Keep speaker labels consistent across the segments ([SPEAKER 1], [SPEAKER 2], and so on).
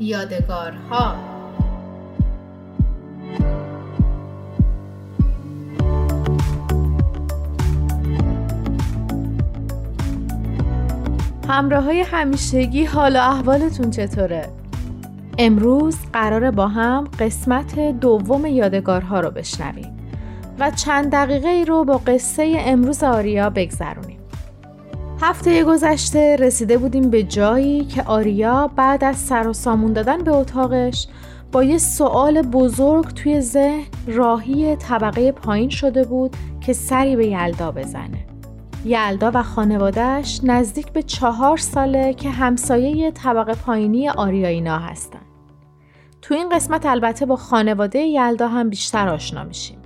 [SPEAKER 1] یادگارها همراه های همیشگی حال و احوالتون چطوره؟ امروز قراره با هم قسمت دوم یادگارها رو بشنویم و چند دقیقه ای رو با قصه امروز آریا بگذرونیم. هفته گذشته رسیده بودیم به جایی که آریا بعد از سر و سامون دادن به اتاقش با یه سوال بزرگ توی ذهن راهی طبقه پایین شده بود که سری به یلدا بزنه. یلدا و خانوادهش نزدیک به چهار ساله که همسایه طبقه پایینی آریایینا هستن. تو این قسمت البته با خانواده یلدا هم بیشتر آشنا میشیم.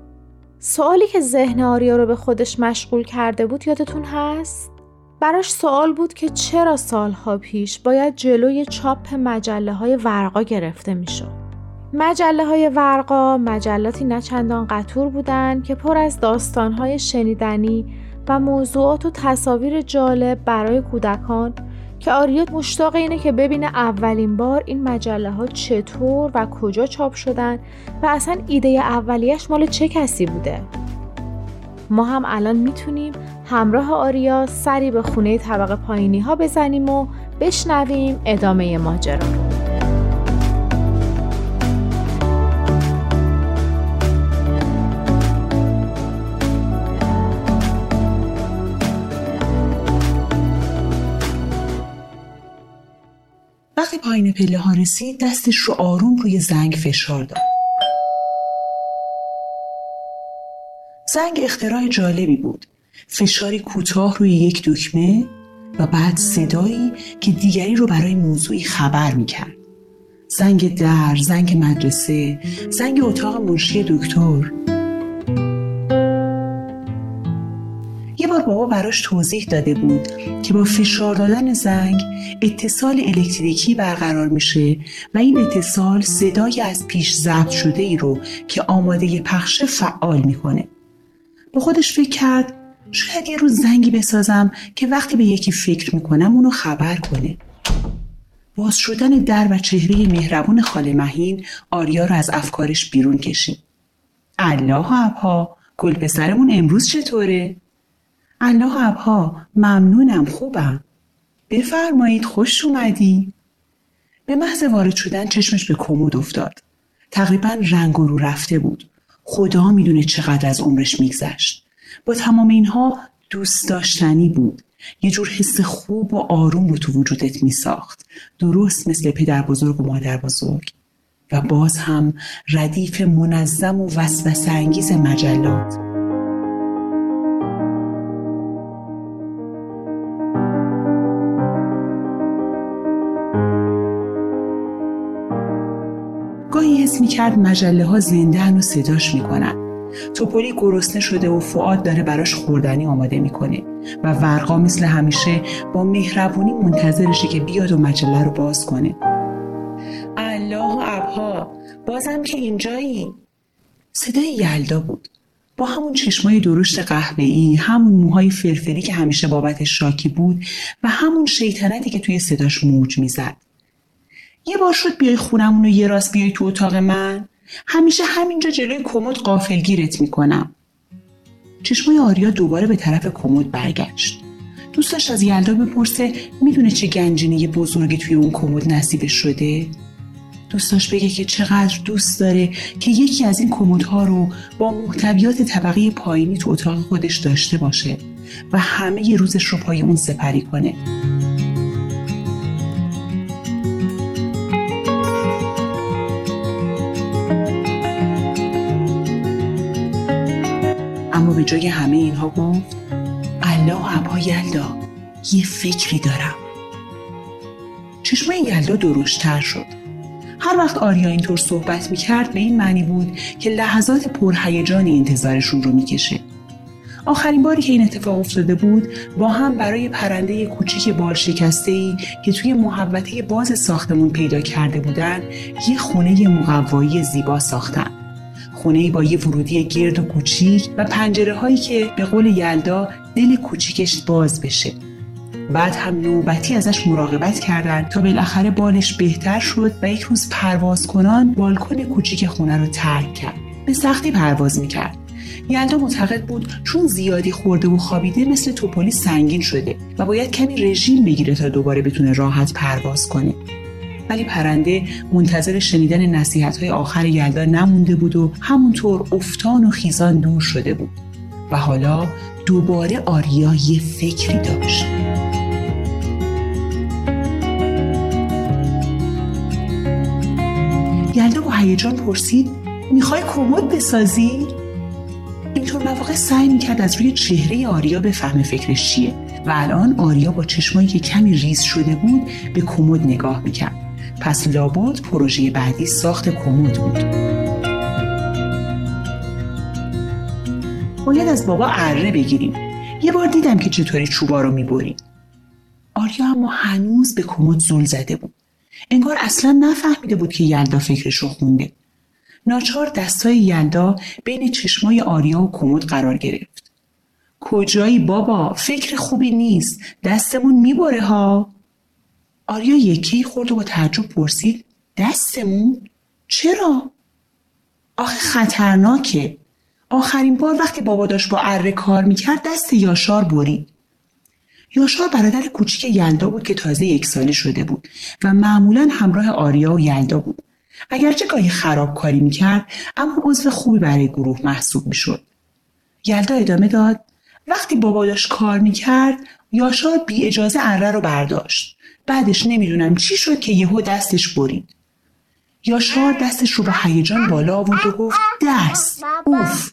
[SPEAKER 1] سوالی که ذهن آریا رو به خودش مشغول کرده بود یادتون هست؟ براش سوال بود که چرا سالها پیش باید جلوی چاپ مجله های ورقا گرفته می‌شد. مجله های ورقا مجلاتی نچندان قطور بودند که پر از داستان های شنیدنی و موضوعات و تصاویر جالب برای کودکان که آریات مشتاق اینه که ببینه اولین بار این مجله ها چطور و کجا چاپ شدن و اصلا ایده اولیش مال چه کسی بوده ما هم الان می‌تونیم همراه آریا سری به خونه طبقه پایینی ها بزنیم و بشنویم ادامه ماجرا. رو
[SPEAKER 2] وقتی پایین پله ها رسید دستش رو آروم روی زنگ فشار داد. زنگ اختراع جالبی بود. فشاری کوتاه روی یک دکمه و بعد صدایی که دیگری رو برای موضوعی خبر می‌کرد. زنگ در، زنگ مدرسه، زنگ اتاق منشی دکتر. یه بار بابا براش توضیح داده بود که با فشار دادن زنگ اتصال الکتریکی برقرار میشه و این اتصال صدای از پیش ضبط شده ای رو که آماده پخش فعال می‌کنه. با خودش فکر کرد شاید یه روز زنگی بسازم که وقتی به یکی فکر می‌کنم اونو خبر کنه. باز شدن در و چهره مهربون خاله مهین آریا رو از افکارش بیرون کشید. الله ابها گل پسرمون امروز چطوره؟ الله ابها ممنونم خوبم. بفرمایید خوش اومدی. به محض وارد شدن چشمش به کمود افتاد. تقریبا رنگ رو رفته بود. خدا می‌دونه چقدر از عمرش میگذشت. با تمام اینها دوست داشتنی بود. یه جور حس خوب و آروم رو تو وجودت میساخت. درست مثل پدر بزرگ و مادر بزرگ. و باز هم ردیف منظم و وسوسه انگیز مجلات. گاهی حس می‌کرد مجله ها زندن و صداش می‌کنن توپولی گرسنه شده و فعاد داره براش خوردنی آماده می‌کنه و ورقا مثل همیشه با مهربونی منتظرشه که بیاد و مجله رو باز کنه. الله و ابها بازم که اینجایی. صدای یلدا بود. با همون چشمای درشت قهوه‌ای همون موهای فرفری که همیشه بابتش شاکی بود و همون شیطنتی که توی صداش موج می‌زد. یه بار شد بیای خونمون و یه راست بیای تو اتاق من؟ همیشه همینجا جلوی کمد قافلگیرت می‌کنم. چشمای آریا دوباره به طرف کمد برگشت. دوستش از یلدا بپرسه می‌دونه چه گنجینه بزرگی توی اون کمد نصیب شده؟ دوستاش بگه که چقدر دوست داره که یکی از این کمدها رو با محتویات طبقه پایینی تو اتاق خودش داشته باشه و همه ی روزش رو پای اون سپری کنه. به جای همه اینها گفت الله ابا یلدا یه فکری دارم. چشمای یلدا درشتر شد. هر وقت آریا اینطور صحبت می‌کرد به این معنی بود که لحظات پرهیجانی انتظارشون رو می‌کشه. آخرین باری که این اتفاق افتاده بود با هم برای پرنده کوچیک بال شکسته ای که توی محوطه باز ساختمون پیدا کرده بودن یه خونه مقوایی زیبا ساختن. خونه با یه ورودی گرد و کوچیک و پنجره هایی که به قول یلدا دل کوچیکش باز بشه. بعد هم نوبتی ازش مراقبت کردند تا بالاخره بالش بهتر شد و یک روز پرواز کنان بالکن کوچیک خونه رو ترک کرد. به سختی پرواز می‌کرد. یلدا معتقد بود چون زیادی خورده و خوابیده مثل توپلی سنگین شده و باید کمی رژیم بگیره تا دوباره بتونه راحت پرواز کنه. ولی پرنده منتظر شنیدن نصیحت های آخر یلدا نمونده بود و همونطور افتان و خیزان دور شده بود. و حالا دوباره آریا یه فکری داشت. یلدا با هیجان پرسید می‌خوای کمد بسازی؟ اینطور مواقع سعی می‌کرد از روی چهره آریا بفهمه فکرش چیه. و الان آریا با چشمایی که کمی ریز شده بود به کمد نگاه می‌کرد. پس لابد پروژه بعدی ساخت کمد بود. باید از بابا اره بگیریم. یه بار دیدم که چطوری چوبا رو می‌بریم. آریا اما هنوز به کمد زل زده بود. انگار اصلا نفهمیده بود که یلدا فکرش رو خونده. ناچار دستای یلدا بین چشمای آریا و کمد قرار گرفت. کجایی بابا؟ فکر خوبی نیست. دستمون می‌بره ها. آریا یکی خورد و با تعجب پرسید دستمون چرا؟ آخه خطرناکه. آخرین بار وقتی بابا داشت با اره کار می‌کرد دست یاشار برید. یاشار برادر کوچیک یلدا بود که تازه یک ساله شده بود و معمولا همراه آریا و یلدا بود. اگرچه گاهی خرابکاری می‌کرد اما عضو خوبی برای گروه محسوب می‌شد. یلدا ادامه داد وقتی بابا داشت کار می‌کرد یاشار بی اجازه اره رو برداشت. بعدش نمی‌دونم چی شد که یهو دستش برید. یاشار دستش رو به هیجان بالا آورد و گفت دست. اوف.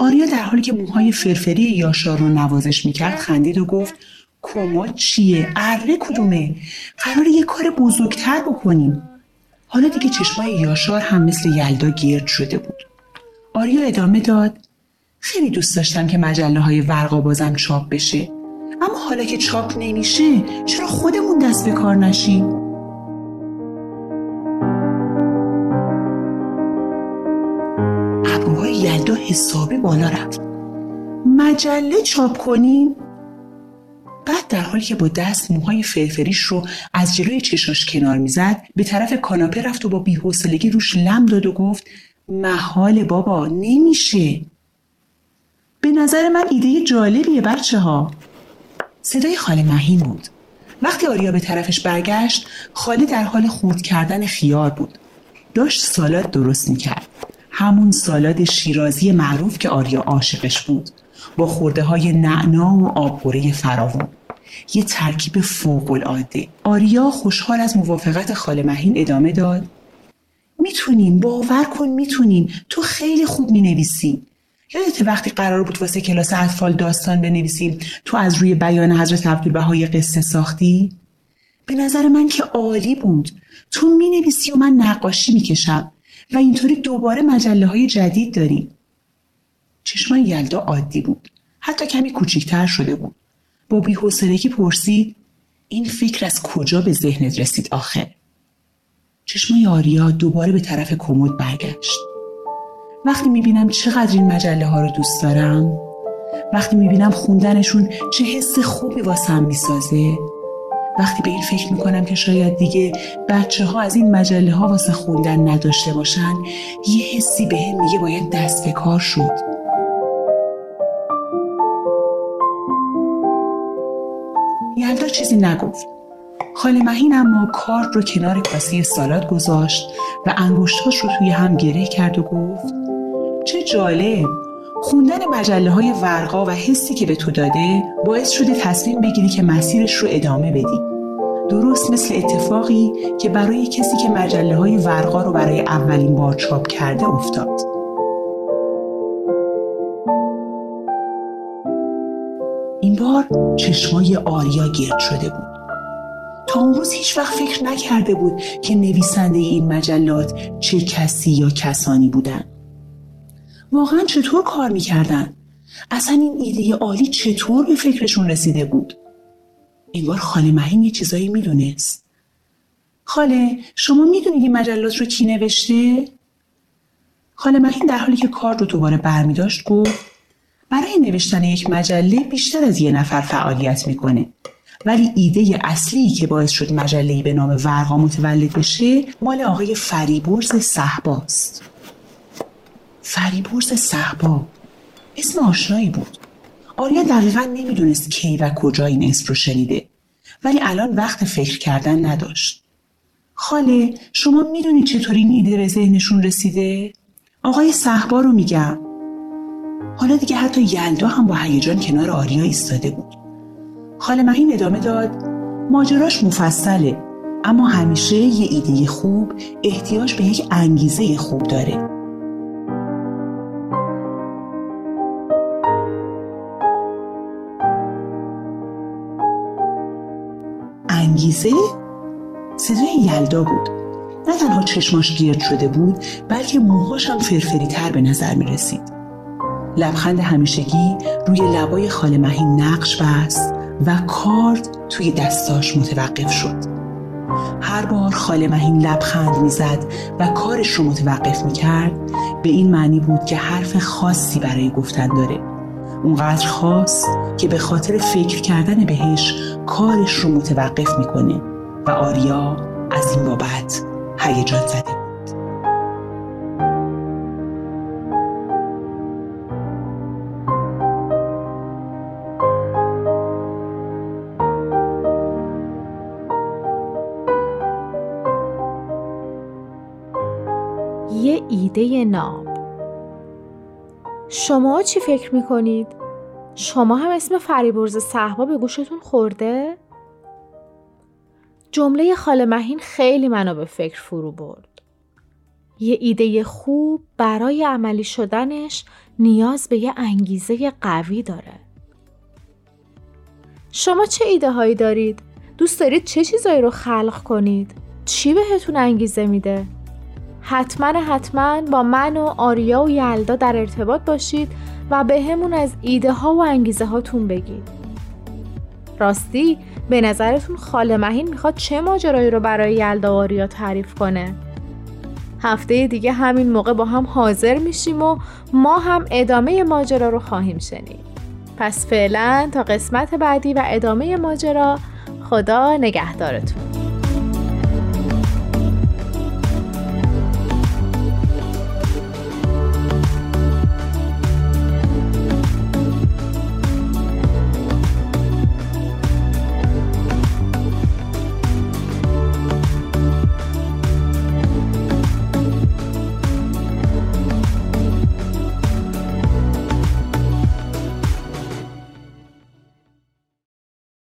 [SPEAKER 2] آریا در حالی که موهای فرفری یاشار رو نوازش می‌کرد خندید و گفت کمد چیه؟ اره کدومه؟ قرار یه کار بزرگتر بکنیم. حالا دیگه چشمای یاشار هم مثل یلدا گرد شده بود. آریا ادامه داد خیلی دوست داشتم که مجله های ورقا بازم چاپ بشه. اما حالا که چاپ نمیشه چرا خودمون دست به کار نشیم؟ ابروهای یلدا حسابی بالا رفت. مجله چاپ کنیم؟ بعد در حالی که با دست موهای فرفریش رو از جلوی چشاش کنار می‌زد به طرف کاناپه رفت و با بیحوصلگی روش لم داد و گفت محال بابا نمیشه. به نظر من ایده جالبیه بچه ها صدای خاله مهین بود. وقتی آریا به طرفش برگشت خاله در حال خورد کردن خیار بود. داشت سالاد درست می‌کرد. همون سالاد شیرازی معروف که آریا عاشقش بود. با خورده های نعنا و آبگوره فراوان یه ترکیب فوق العاده آریا خوشحال از موافقت خاله مهین ادامه داد. می‌تونیم. باور کن می‌تونیم. تو خیلی خوب می‌نویسی. یادت وقتی قرار بود واسه کلاس اطفال داستان بنویسیم تو از روی بیان حضرت عبدالبهای قصه ساختی؟ به نظر من که عالی بود. تو می‌نویسی و من نقاشی می‌کشم و اینطوری دوباره مجله های جدید داریم چشمان یلدا عادی بود. حتی کمی کوچیکتر شده بود. با بیحوصلگی پرسید این فکر از کجا به ذهنت رسید آخر چشمای آریا دوباره به طرف کمد برگشت. وقتی می‌بینم چقدر این مجله ها رو دوست دارم وقتی می‌بینم خوندنشون چه حس خوبی واسم می‌سازه وقتی به این فکر می‌کنم که شاید دیگه بچه ها از این مجله ها واسه خوندن نداشته باشن یه حسی به هم میگه باید دست به کار شد. یلدا چیزی نگفت. خاله مهین اما کارد رو کنار کاسه سالاد گذاشت و انگشتاش رو توی هم گره کرد و گفت چه جالب. خوندن مجله های ورقا و حسی که به تو داده باعث شده تصمیم بگیری که مسیرش رو ادامه بدی. درست مثل اتفاقی که برای کسی که مجله های ورقا رو برای اولین بار چاپ کرده افتاد. این بار چشمای آریا گرد شده بود. تا اون روز هیچ وقت فکر نکرده بود که نویسنده این مجلات چه کسی یا کسانی بودن. واقعا چطور کار می‌کردن؟ اصلا این ایده عالی چطور به فکرشون رسیده بود؟ انگار خاله مهین یه چیزایی می‌دونست خاله شما می‌دونید این مجلات رو کی نوشته؟ خاله مهین در حالی که کار رو دوباره برمیداشت گفت برای نوشتن یک مجله بیشتر از یه نفر فعالیت می‌کنه ولی ایده اصلی که باعث شد مجله به نام ورقا متولد بشه مال آقای فریبرز صحباست فریبرز صحبا. اسم آشنایی بود. آریا دقیقا نمی‌دونست کی و کجا این اسم رو شنیده. ولی الان وقت فکر کردن نداشت. خاله شما می‌دونید چطور این ایده به ذهنشون رسیده؟ آقای صحبا رو میگم. حالا دیگه حتی یلدا هم با هیجان کنار آریا ایستاده بود. خاله مهین ادامه داد. ماجراش مفصله اما همیشه یه ایده خوب احتیاج به یک انگیزه خوب داره. انگیزه؟ صدای یلدا بود. نه تنها چشماش گرد شده بود بلکه موهاش هم فرفری تر به نظر می رسید لبخند همیشگی روی لبای خاله مهین نقش بست و کارد توی دستاش متوقف شد. هر بار خاله مهین لبخند می‌زد و کارش رو متوقف می‌کرد به این معنی بود که حرف خاصی برای گفتن داره. اونقدر خاص که به خاطر فکر کردن بهش کارش رو متوقف می‌کنه و آریا از این بابت هیجان زده
[SPEAKER 1] یه ایده ناب شما چی فکر می‌کنید؟ شما هم اسم فریبرز صحبا به گوشتون خورده؟ جمله خاله مهین خیلی منو به فکر فرو برد. یه ایده خوب برای عملی شدنش نیاز به یه انگیزه قوی داره. شما چه ایده هایی دارید؟ دوست دارید چه چیزایی رو خلق کنید؟ چی بهتون انگیزه میده؟ حتما حتما با من و آریا و یلدا در ارتباط باشید و به همون از ایده ها و انگیزه هاتون بگید. راستی به نظرتون خاله مهین می‌خواد چه ماجرایی رو برای یلدا و آریا تعریف کنه؟ هفته دیگه همین موقع با هم حاضر میشیم و ما هم ادامه ماجرا رو خواهیم شنید. پس فعلا تا قسمت بعدی و ادامه ماجرا خدا نگهدارتون.